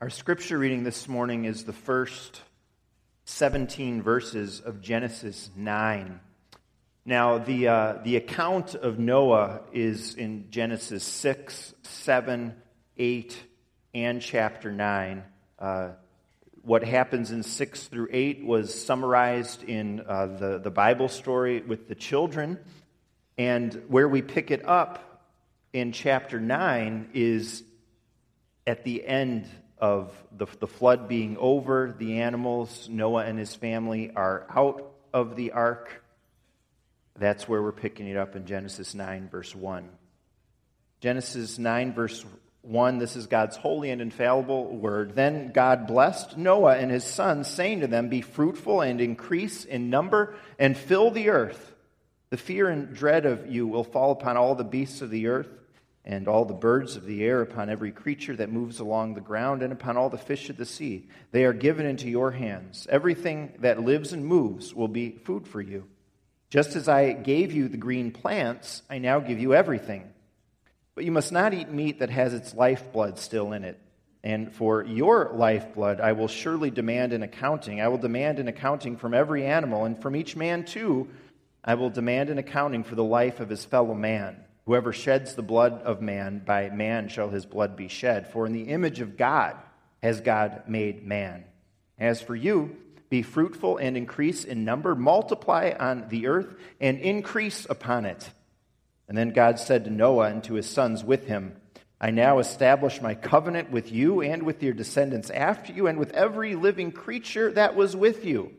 Our scripture reading this morning is the first 17 verses of Genesis 9. Now, the, uh, the account of Noah is in Genesis 6, 7, 8, and chapter 9. Uh, what happens in 6 through 8 was summarized in uh, the, the Bible story with the children. And where we pick it up in chapter 9 is at the end of the, the flood being over, the animals, Noah and his family are out of the ark. That's where we're picking it up in Genesis 9, verse 1. Genesis 9, verse 1, this is God's holy and infallible word. Then God blessed Noah and his sons, saying to them, Be fruitful and increase in number and fill the earth. The fear and dread of you will fall upon all the beasts of the earth and all the birds of the air, upon every creature that moves along the ground, and upon all the fish of the sea. They are given into your hands. Everything that lives and moves will be food for you. Just as I gave you the green plants, I now give you everything. But you must not eat meat that has its lifeblood still in it. And for your lifeblood, I will surely demand an accounting. I will demand an accounting from every animal, and from each man, too, I will demand an accounting for the life of his fellow man. Whoever sheds the blood of man, by man shall his blood be shed. For in the image of God has God made man. As for you, be fruitful and increase in number, multiply on the earth, and increase upon it. And then God said to Noah and to his sons with him, I now establish my covenant with you and with your descendants after you, and with every living creature that was with you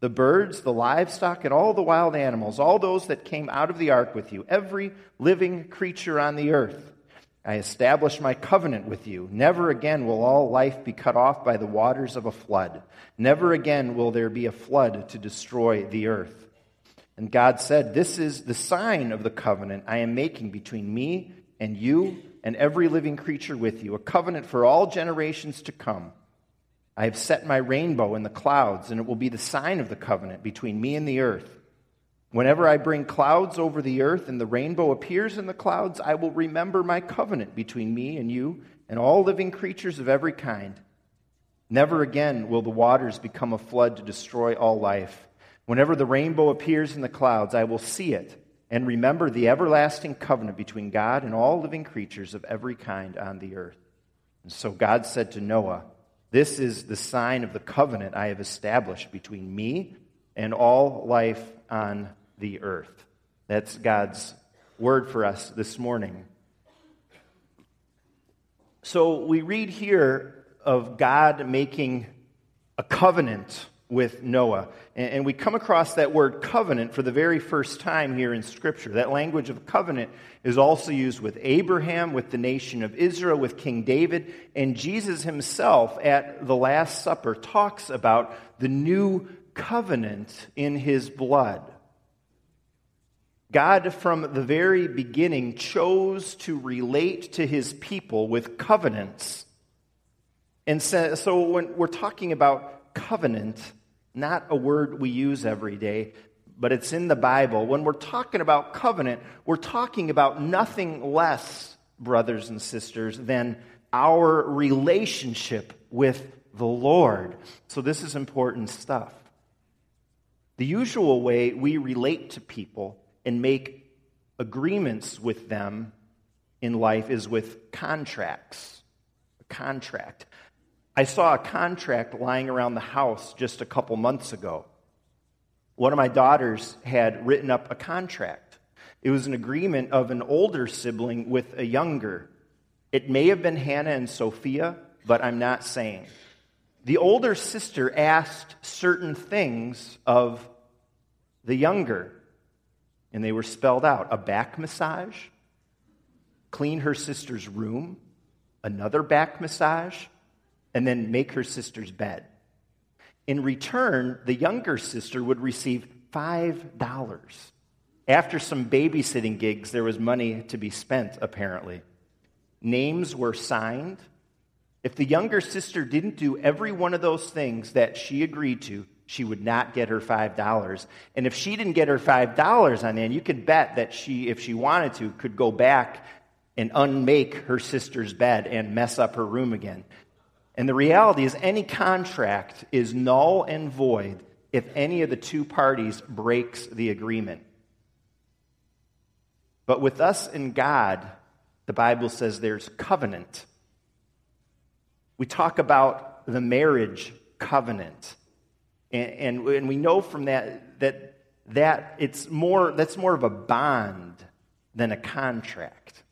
the birds, the livestock, and all the wild animals, all those that came out of the ark with you, every living creature on the earth. I establish my covenant with you. Never again will all life be cut off by the waters of a flood. Never again will there be a flood to destroy the earth. And God said, This is the sign of the covenant I am making between me and you and every living creature with you, a covenant for all generations to come. I have set my rainbow in the clouds, and it will be the sign of the covenant between me and the earth. Whenever I bring clouds over the earth and the rainbow appears in the clouds, I will remember my covenant between me and you and all living creatures of every kind. Never again will the waters become a flood to destroy all life. Whenever the rainbow appears in the clouds, I will see it and remember the everlasting covenant between God and all living creatures of every kind on the earth. And so God said to Noah, this is the sign of the covenant I have established between me and all life on the earth. That's God's word for us this morning. So we read here of God making a covenant with Noah. And, we come across that word covenant for the very first time here in Scripture. That language of covenant is also used with Abraham, with the nation of Israel, with King David, and Jesus himself at the Last Supper talks about the new covenant in his blood. God, from the very beginning, chose to relate to his people with covenants. And so, when we're talking about covenant, not a word we use every day, but it's in the Bible. When we're talking about covenant, we're talking about nothing less, brothers and sisters, than our relationship with the Lord. So, this is important stuff. The usual way we relate to people and make agreements with them in life is with contracts. A contract. I saw a contract lying around the house just a couple months ago. One of my daughters had written up a contract. It was an agreement of an older sibling with a younger. It may have been Hannah and Sophia, but I'm not saying. The older sister asked certain things of the younger, and they were spelled out a back massage, clean her sister's room, another back massage, and then make her sister's bed. In return, the younger sister would receive $5. After some babysitting gigs, there was money to be spent, apparently. Names were signed. If the younger sister didn't do every one of those things that she agreed to, she would not get her $5. And if she didn't get her $5 on end, you could bet that she, if she wanted to, could go back and unmake her sister's bed and mess up her room again. And the reality is, any contract is null and void if any of the two parties breaks the agreement. But with us and God, the Bible says there's covenant. We talk about the marriage covenant. And, and, and, we know from that that, that it's more, that's more of a bond than a contract.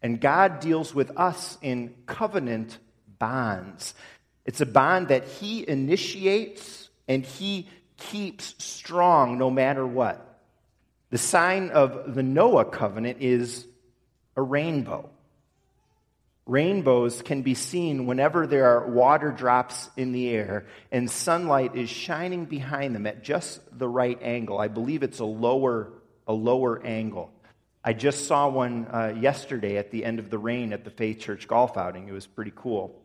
And God deals with us in covenant bonds. It's a bond that He initiates and He keeps strong no matter what. The sign of the Noah covenant is a rainbow. Rainbows can be seen whenever there are water drops in the air and sunlight is shining behind them at just the right angle. I believe it's a lower, a lower angle. I just saw one uh, yesterday at the end of the rain at the Faith Church golf outing. It was pretty cool.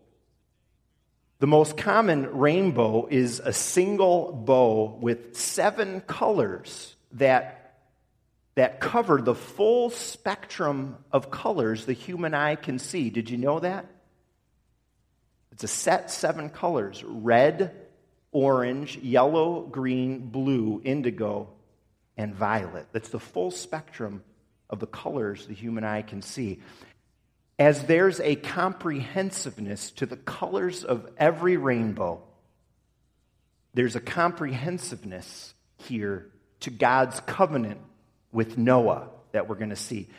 The most common rainbow is a single bow with seven colors that that cover the full spectrum of colors the human eye can see. Did you know that? It's a set seven colors red, orange, yellow, green, blue, indigo, and violet. That's the full spectrum of the colors the human eye can see. As there's a comprehensiveness to the colors of every rainbow, there's a comprehensiveness here to God's covenant with Noah that we're going to see.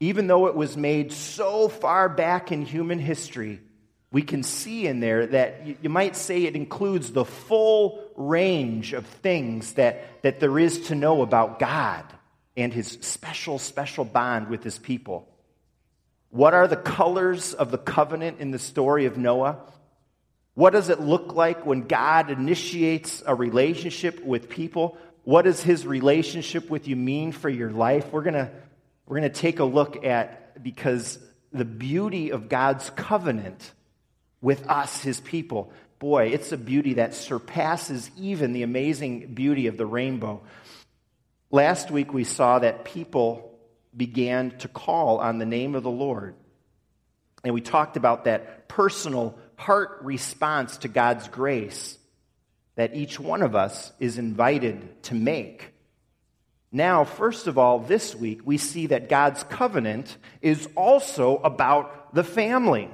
Even though it was made so far back in human history, we can see in there that you might say it includes the full range of things that, that there is to know about God and his special, special bond with his people. What are the colors of the covenant in the story of Noah? What does it look like when God initiates a relationship with people? what does his relationship with you mean for your life? We're going to we're going to take a look at because the beauty of God's covenant with us, his people. Boy, it's a beauty that surpasses even the amazing beauty of the rainbow. Last week we saw that people began to call on the name of the Lord. And we talked about that personal heart response to God's grace that each one of us is invited to make. Now, first of all, this week, we see that God's covenant is also about the family.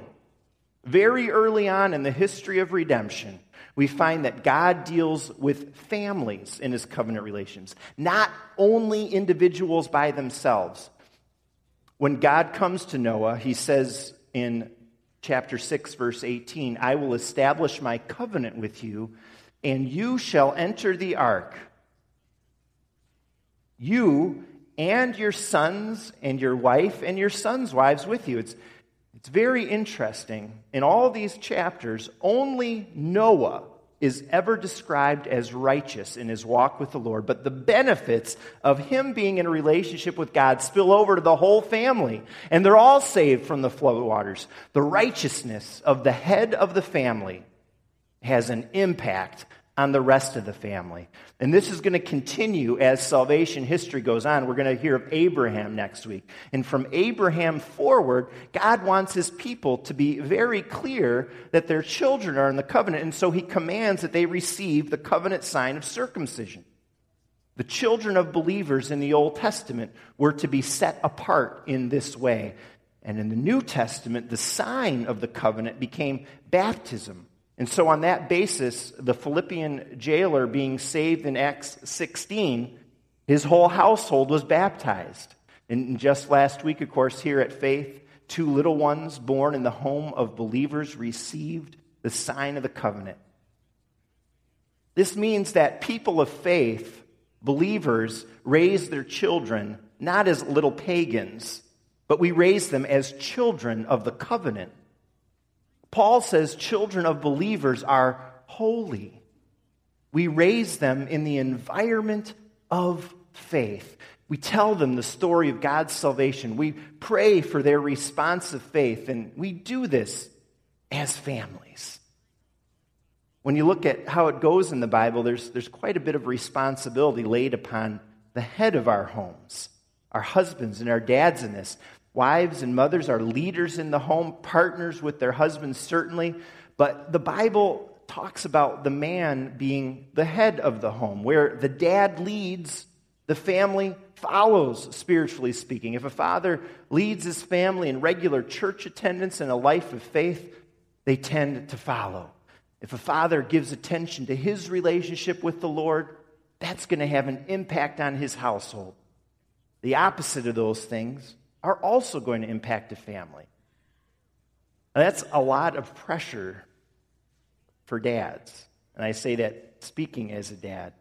Very early on in the history of redemption, we find that God deals with families in his covenant relations, not only individuals by themselves. When God comes to Noah, he says in chapter 6, verse 18, I will establish my covenant with you and you shall enter the ark. You and your sons and your wife and your sons' wives with you. It's, it's very interesting. In all these chapters, only Noah is ever described as righteous in his walk with the Lord, but the benefits of him being in a relationship with God spill over to the whole family, and they're all saved from the flood waters. The righteousness of the head of the family has an impact on the rest of the family. And this is going to continue as salvation history goes on. We're going to hear of Abraham next week. And from Abraham forward, God wants his people to be very clear that their children are in the covenant. And so he commands that they receive the covenant sign of circumcision. The children of believers in the Old Testament were to be set apart in this way. And in the New Testament, the sign of the covenant became baptism and so, on that basis, the Philippian jailer being saved in Acts 16, his whole household was baptized. And just last week, of course, here at Faith, two little ones born in the home of believers received the sign of the covenant. This means that people of faith, believers, raise their children not as little pagans, but we raise them as children of the covenant. Paul says children of believers are holy. We raise them in the environment of faith. We tell them the story of God's salvation. We pray for their response of faith, and we do this as families. When you look at how it goes in the Bible, there's, there's quite a bit of responsibility laid upon the head of our homes, our husbands and our dads in this. Wives and mothers are leaders in the home, partners with their husbands, certainly. But the Bible talks about the man being the head of the home, where the dad leads, the family follows, spiritually speaking. If a father leads his family in regular church attendance and a life of faith, they tend to follow. If a father gives attention to his relationship with the Lord, that's going to have an impact on his household. The opposite of those things are also going to impact a family. That's a lot of pressure for dads. And I say that speaking as a dad.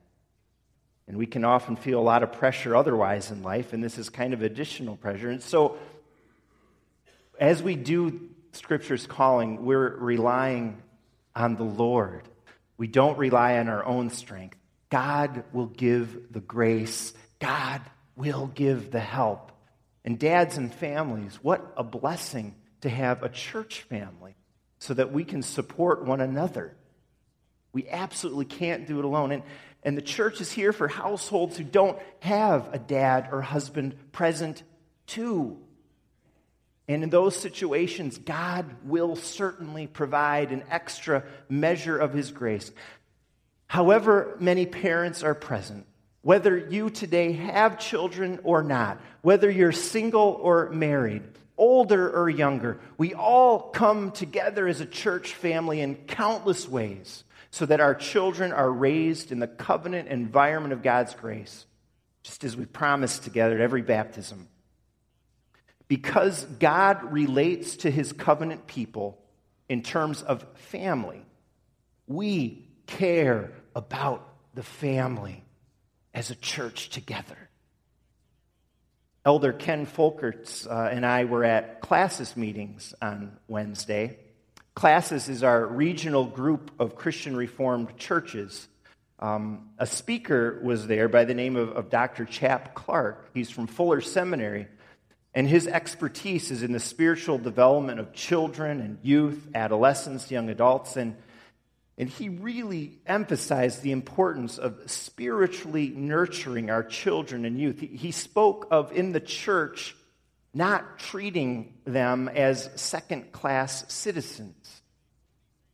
And we can often feel a lot of pressure otherwise in life, and this is kind of additional pressure. And so, as we do Scripture's calling, we're relying on the Lord. We don't rely on our own strength. God will give the grace, God will give the help. And dads and families, what a blessing to have a church family so that we can support one another. We absolutely can't do it alone. And, and the church is here for households who don't have a dad or husband present too. And in those situations, God will certainly provide an extra measure of His grace. However, many parents are present, whether you today have children or not, whether you're single or married, older or younger, we all come together as a church family in countless ways so that our children are raised in the covenant environment of God's grace, just as we promised together at every baptism. Because God relates to his covenant people in terms of family, we care about the family as a church together. Elder Ken Folkerts uh, and I were at classis meetings on Wednesday. Classis is our regional group of Christian Reformed churches. Um, a speaker was there by the name of, of Dr. Chap Clark. He's from Fuller Seminary, and his expertise is in the spiritual development of children and youth, adolescents, young adults, and, and he really emphasized the importance of spiritually nurturing our children and youth. He, spoke of in the church not treating them as second class citizens,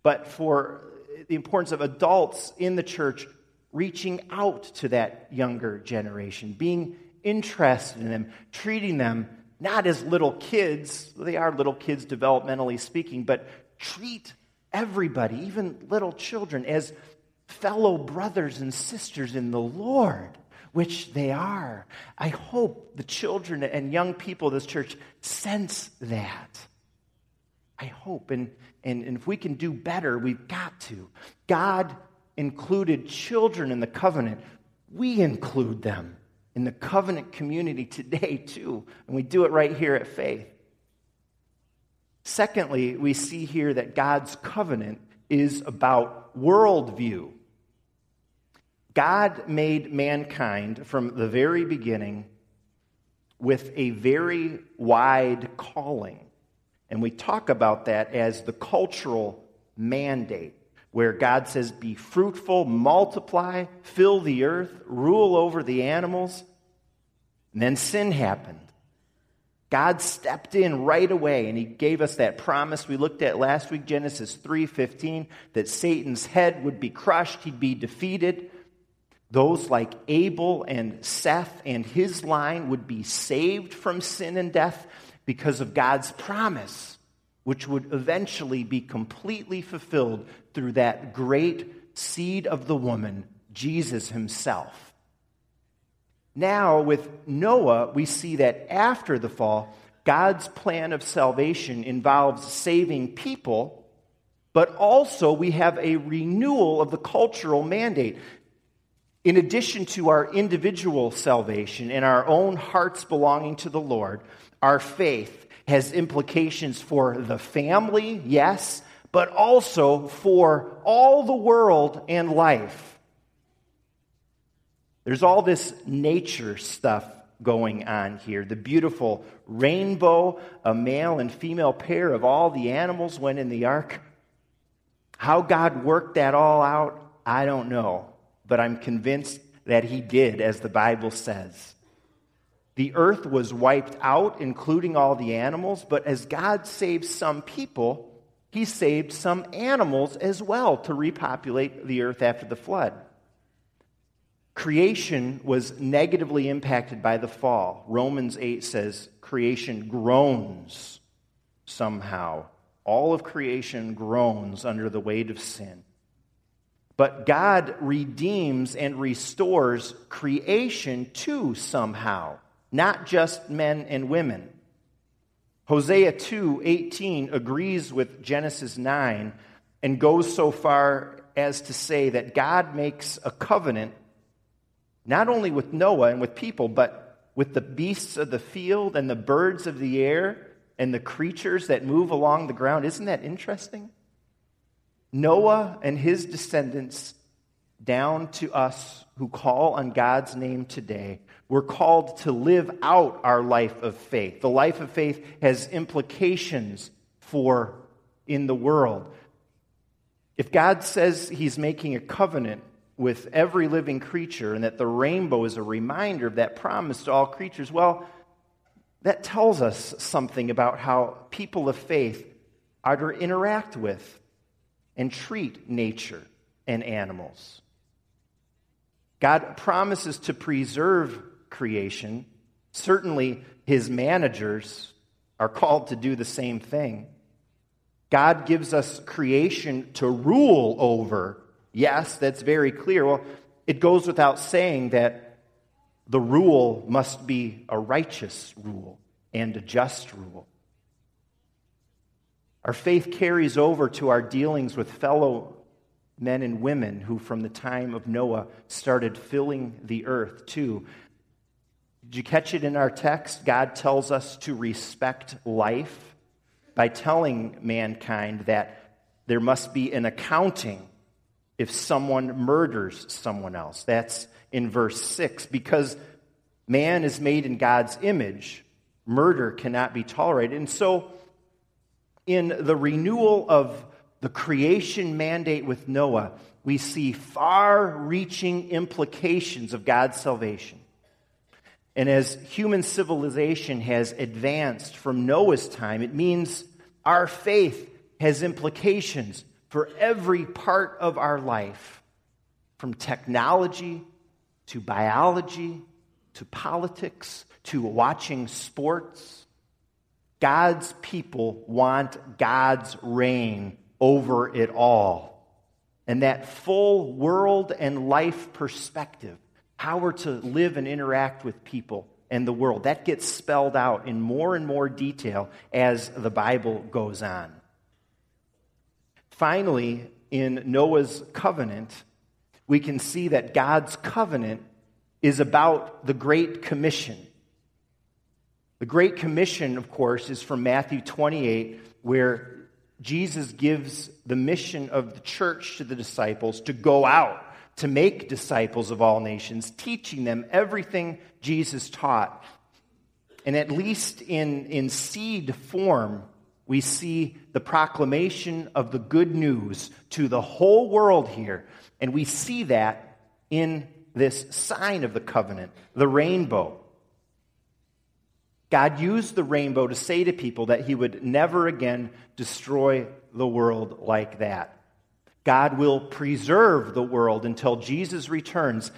but for the importance of adults in the church reaching out to that younger generation, being interested in them, treating them not as little kids, they are little kids developmentally speaking, but treat everybody, even little children, as fellow brothers and sisters in the Lord which they are. I hope the children and young people of this church sense that. I hope. And, and, and if we can do better, we've got to. God included children in the covenant. We include them in the covenant community today, too. And we do it right here at Faith. Secondly, we see here that God's covenant is about worldview. God made mankind from the very beginning with a very wide calling. And we talk about that as the cultural mandate, where God says, Be fruitful, multiply, fill the earth, rule over the animals. And then sin happened. God stepped in right away and he gave us that promise we looked at last week Genesis 3:15 that Satan's head would be crushed, he'd be defeated. Those like Abel and Seth and his line would be saved from sin and death because of God's promise, which would eventually be completely fulfilled through that great seed of the woman, Jesus himself. Now, with Noah, we see that after the fall, God's plan of salvation involves saving people, but also we have a renewal of the cultural mandate in addition to our individual salvation and our own hearts belonging to the Lord, our faith has implications for the family, yes, but also for all the world and life. There's all this nature stuff going on here. The beautiful rainbow, a male and female pair of all the animals went in the ark. How God worked that all out, I don't know but I'm convinced that he did, as the Bible says. The earth was wiped out, including all the animals, but as God saved some people, he saved some animals as well to repopulate the earth after the flood. Creation was negatively impacted by the fall. Romans 8 says creation groans somehow. All of creation groans under the weight of sin. But God redeems and restores creation too somehow, not just men and women. Hosea 2:18 agrees with Genesis 9 and goes so far as to say that God makes a covenant not only with Noah and with people, but with the beasts of the field and the birds of the air and the creatures that move along the ground. Isn't that interesting? Noah and his descendants, down to us who call on God's name today, we're called to live out our life of faith. The life of faith has implications for in the world. If God says he's making a covenant with every living creature and that the rainbow is a reminder of that promise to all creatures, well, that tells us something about how people of faith are to interact with and treat nature and animals. God promises to preserve creation. Certainly, his managers are called to do the same thing. God gives us creation to rule over Yes, that's very clear. Well, it goes without saying that the rule must be a righteous rule and a just rule. Our faith carries over to our dealings with fellow men and women who, from the time of Noah, started filling the earth too. Did you catch it in our text? God tells us to respect life by telling mankind that there must be an accounting if someone murders someone else. That's in verse 6. Because man is made in God's image, murder cannot be tolerated. And so, in the renewal of the creation mandate with Noah, we see far reaching implications of God's salvation. And as human civilization has advanced from Noah's time, it means our faith has implications for every part of our life, from technology to biology to politics to watching sports. God's people want God's reign over it all. And that full world and life perspective, how we're to live and interact with people and the world, that gets spelled out in more and more detail as the Bible goes on. Finally, in Noah's covenant, we can see that God's covenant is about the Great Commission. The Great Commission, of course, is from Matthew 28, where Jesus gives the mission of the church to the disciples to go out to make disciples of all nations, teaching them everything Jesus taught. And at least in, in seed form, we see the proclamation of the good news to the whole world here. And we see that in this sign of the covenant, the rainbow. God used the rainbow to say to people that he would never again destroy the world like that. God will preserve the world until Jesus returns.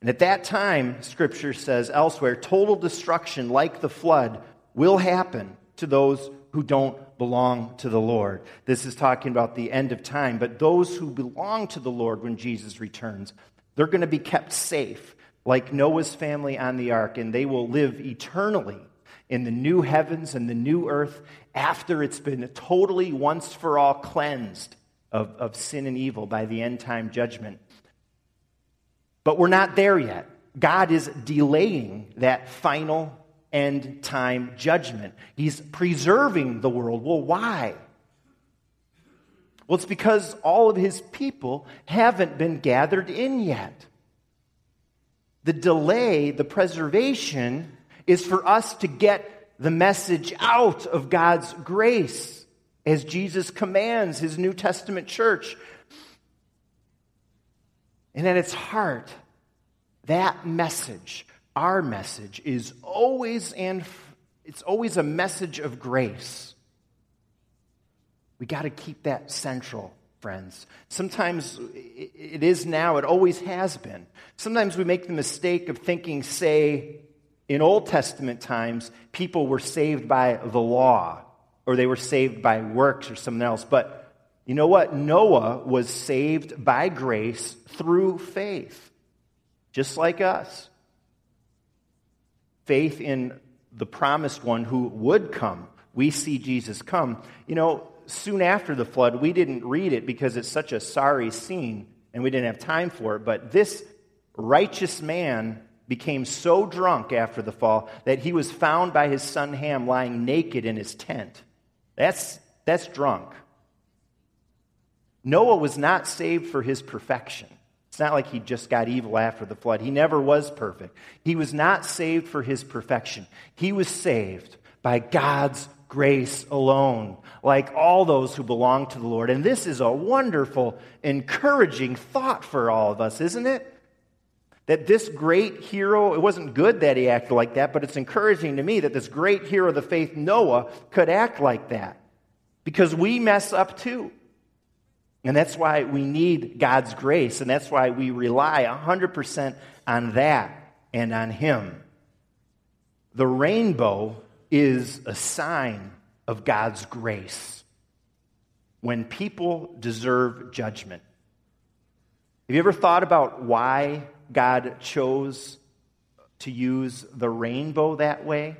And at that time, Scripture says elsewhere, total destruction like the flood will happen to those who don't belong to the Lord. This is talking about the end of time, but those who belong to the Lord when Jesus returns, they're going to be kept safe, like Noah's family on the ark, and they will live eternally in the new heavens and the new earth after it's been totally once for all cleansed of, of sin and evil by the end time judgment. But we're not there yet. God is delaying that final end time judgment. He's preserving the world. Well, why? Well, it's because all of his people haven't been gathered in yet. The delay, the preservation, is for us to get the message out of God's grace as Jesus commands his New Testament church. And at its heart, that message our message is always and it's always a message of grace. We got to keep that central, friends. Sometimes it is now, it always has been. Sometimes we make the mistake of thinking, say, in Old Testament times, people were saved by the law or they were saved by works or something else. But you know what? Noah was saved by grace through faith, just like us. Faith in the promised one who would come. We see Jesus come. You know, soon after the flood, we didn't read it because it's such a sorry scene and we didn't have time for it. But this righteous man became so drunk after the fall that he was found by his son Ham lying naked in his tent. That's, that's drunk. Noah was not saved for his perfection. It's not like he just got evil after the flood. He never was perfect. He was not saved for his perfection. He was saved by God's grace alone, like all those who belong to the Lord. And this is a wonderful, encouraging thought for all of us, isn't it? That this great hero, it wasn't good that he acted like that, but it's encouraging to me that this great hero of the faith, Noah, could act like that. Because we mess up too. And that's why we need God's grace, and that's why we rely 100% on that and on Him. The rainbow is a sign of God's grace when people deserve judgment. Have you ever thought about why God chose to use the rainbow that way?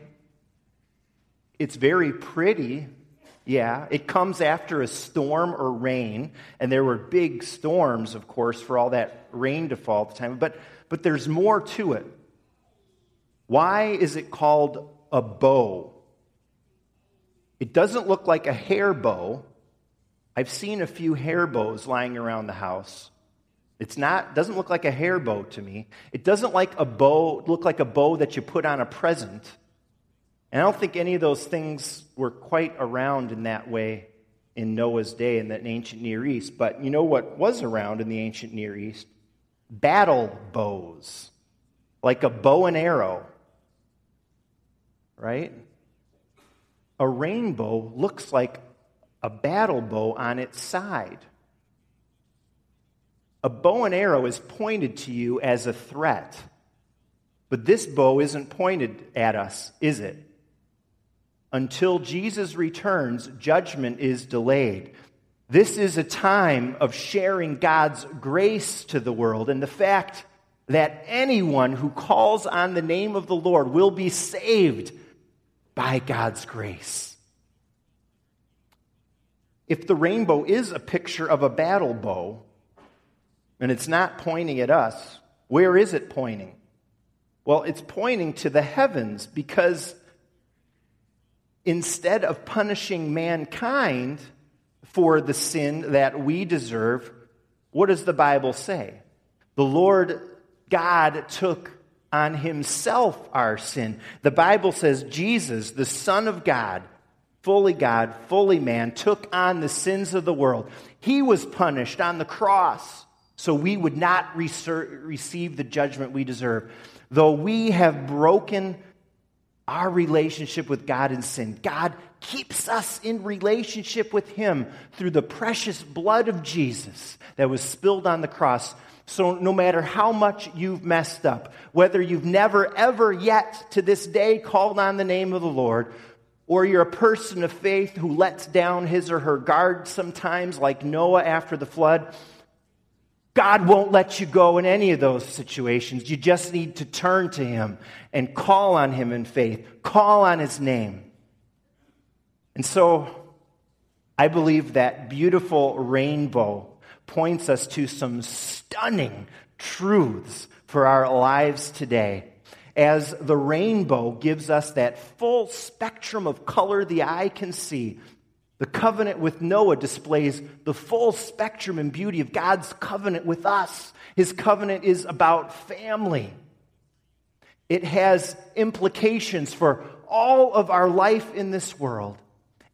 It's very pretty yeah, it comes after a storm or rain, and there were big storms, of course, for all that rain to fall at the time. But, but there's more to it. Why is it called a bow? It doesn't look like a hair bow. I've seen a few hair bows lying around the house. It's not doesn't look like a hair bow to me. It doesn't like a bow look like a bow that you put on a present. And I don't think any of those things were quite around in that way in Noah's day in that ancient Near East. But you know what was around in the ancient Near East? Battle bows, like a bow and arrow, right? A rainbow looks like a battle bow on its side. A bow and arrow is pointed to you as a threat. But this bow isn't pointed at us, is it? Until Jesus returns, judgment is delayed. This is a time of sharing God's grace to the world and the fact that anyone who calls on the name of the Lord will be saved by God's grace. If the rainbow is a picture of a battle bow, and it's not pointing at us, where is it pointing? Well, it's pointing to the heavens because instead of punishing mankind for the sin that we deserve, what does the Bible say? The Lord God took on himself our sin. The Bible says Jesus, the Son of God, fully God, fully man, took on the sins of the world. He was punished on the cross so we would not receive the judgment we deserve. Though we have broken our relationship with God in sin. God keeps us in relationship with Him through the precious blood of Jesus that was spilled on the cross. So, no matter how much you've messed up, whether you've never, ever yet to this day called on the name of the Lord, or you're a person of faith who lets down his or her guard sometimes, like Noah after the flood, God won't let you go in any of those situations. You just need to turn to Him and call on Him in faith, call on His name. And so I believe that beautiful rainbow points us to some stunning truths for our lives today. As the rainbow gives us that full spectrum of color the eye can see, the covenant with Noah displays the full spectrum and beauty of God's covenant with us. His covenant is about family. It has implications for all of our life in this world,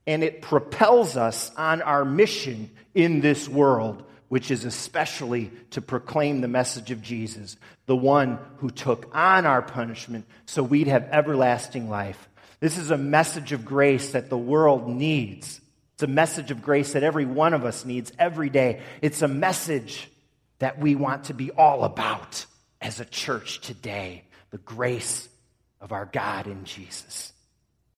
and it propels us on our mission in this world, which is especially to proclaim the message of Jesus, the one who took on our punishment so we'd have everlasting life. This is a message of grace that the world needs It's a message of grace that every one of us needs every day. It's a message that we want to be all about as a church today the grace of our God in Jesus.